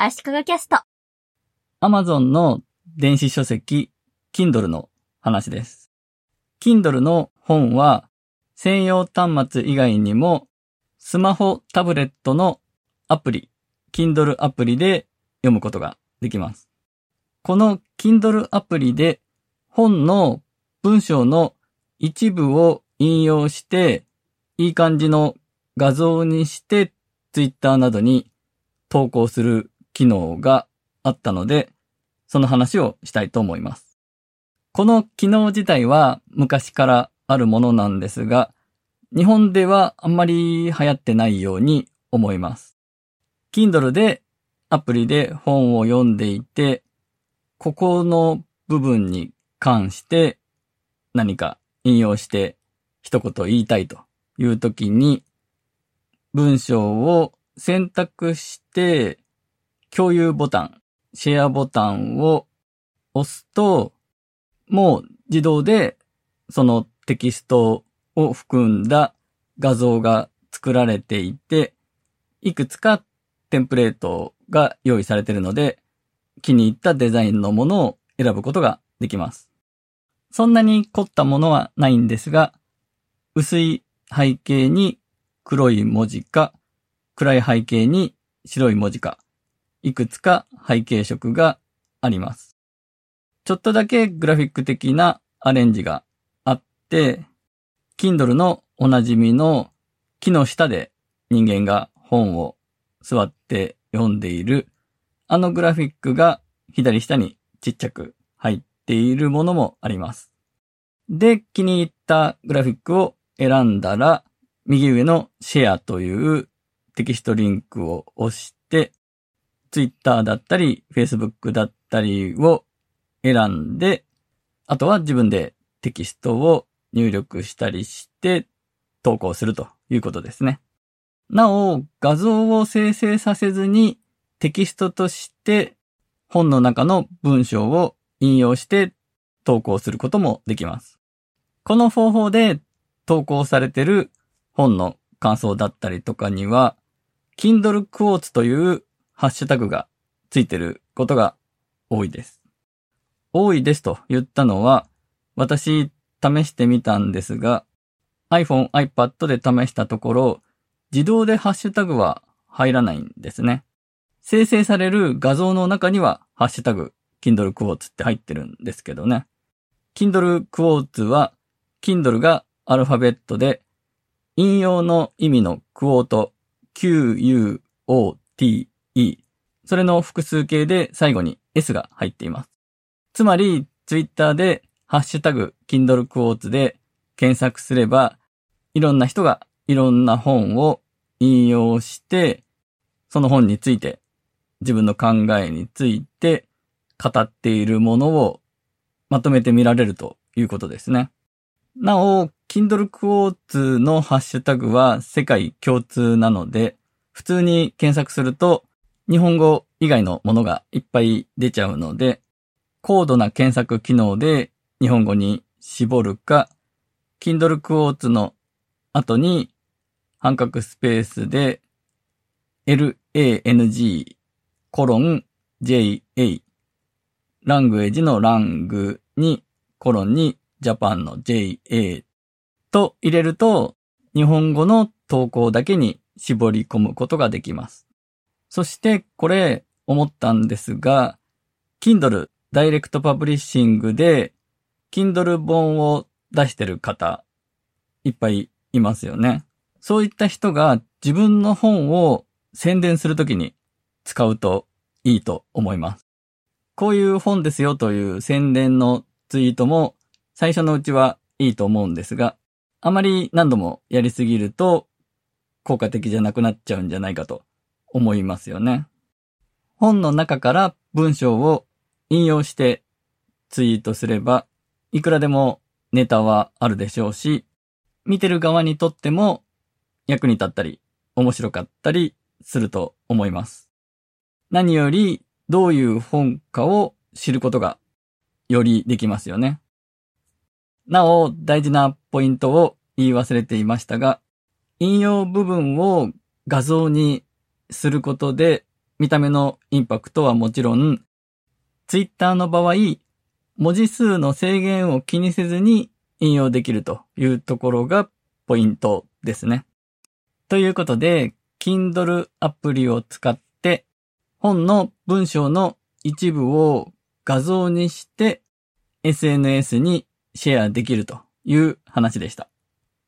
足利キャスト。Amazon の電子書籍 Kindle の話です。Kindle の本は専用端末以外にもスマホ、タブレットのアプリ、Kindle アプリで読むことができます。この Kindle アプリで本の文章の一部を引用していい感じの画像にして Twitter などに投稿する機能があったので、その話をしたいと思います。この機能自体は昔からあるものなんですが、日本ではあんまり流行ってないように思います。Kindle でアプリで本を読んでいて、ここの部分に関して何か引用して一言言いたいという時に、文章を選択して共有ボタン、シェアボタンを押すと、もう自動でそのテキストを含んだ画像が作られていて、いくつかテンプレートが用意されているので、気に入ったデザインのものを選ぶことができます。そんなに凝ったものはないんですが、薄い背景に黒い文字か、暗い背景に白い文字か、いくつか背景色があります。ちょっとだけグラフィック的なアレンジがあって、Kindle のおなじみの木の下で人間が本を座って読んでいるあのグラフィックが左下にちっちゃく入っているものもあります。で、気に入ったグラフィックを選んだら、右上のシェアというテキストリンクを押して、Twitter だったり、Facebook だったりを選んで、あとは自分でテキストを入力したりして投稿するということですね。なお、画像を生成させずにテキストとして本の中の文章を引用して投稿することもできます。この方法で投稿されている本の感想だったりとかには、Kindle Quotes というハッシュタグがついてることが多いです。多いですと言ったのは、私試してみたんですが、iPhone、iPad で試したところ、自動でハッシュタグは入らないんですね。生成される画像の中には、ハッシュタグ、Kindle Quotes って入ってるんですけどね。Kindle Quotes は、Kindle がアルファベットで、引用の意味のクォート、Q-U-O-T e、それの複数形で最後に S が入っています。つまり、Twitter で、ハッシュタグ、Kindle Quotes で検索すれば、いろんな人がいろんな本を引用して、その本について、自分の考えについて語っているものをまとめて見られるということですね。なお、Kindle Quotes のハッシュタグは世界共通なので、普通に検索すると日本語以外のものがいっぱい出ちゃうので、高度な検索機能で日本語に絞るか、Kindle Quotes の後に半角スペースで lang コロン ja ラングエージのラングにコロンにジャパンの ja と入れると日本語の投稿だけに絞り込むことができます。そしてこれ思ったんですが Kindle ダイレクトパブリッシングで Kindle 本を出してる方いっぱいいますよね。そういった人が自分の本を宣伝するときに使うといいと思います。こういう本ですよという宣伝のツイートも最初のうちはいいと思うんですが、あまり何度もやりすぎると効果的じゃなくなっちゃうんじゃないかと思いますよね。本の中から文章を引用してツイートすれば、いくらでもネタはあるでしょうし、見てる側にとっても役に立ったり、面白かったりすると思います。何より、どういう本かを知ることがよりできますよね。なお、大事なポイントを言い忘れていましたが、引用部分を画像にすることで、見た目のインパクトはもちろん、ツイッターの場合、文字数の制限を気にせずに引用できるというところがポイントですね。ということで、Kindle アプリを使って本の文章の一部を画像にして SNS にシェアできるという話でした。